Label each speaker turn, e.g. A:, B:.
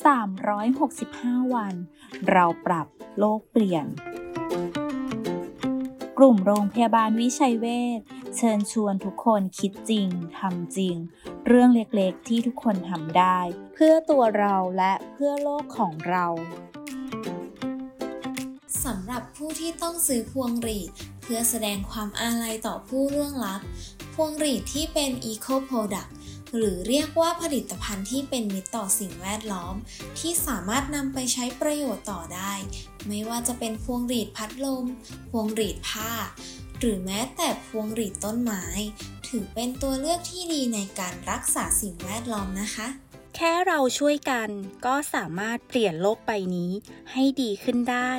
A: 365 วัน เราปรับโลกเปลี่ยน กลุ่มโรงพยาบาลวิชัยเวชเชิญชวนทุกคนคิดจริงทำจริง เรื่องเล็กๆที่ทุกคนทำได้ เพื่อตัวเราและเพื่อโลกของเรา
B: สำหรับผู้ที่ต้องซื้อพวงหรีด เพื่อแสดงความอาลัยต่อผู้ร่วงลับ พวงหรีดที่เป็น Eco Product หรือเรียกว่าผลิตภัณฑ์ที่เป็นมิตรต่อสิ่งแวดล้อม ที่สามารถนำไปใช้ประโยชน์ต่อได้ ไม่ว่าจะเป็นพวงหรีดพัดลม พวงหรีดผ้า หรือแม้แต่พวงหรีดต้นไม้ ถือเป็นตัวเลือกที่ดีในการรักษาสิ่งแวดล้อมนะคะ
A: แค่เราช่วยกันก็สามารถเปลี่ยนโลกใบนี้ให้ดีขึ้นได้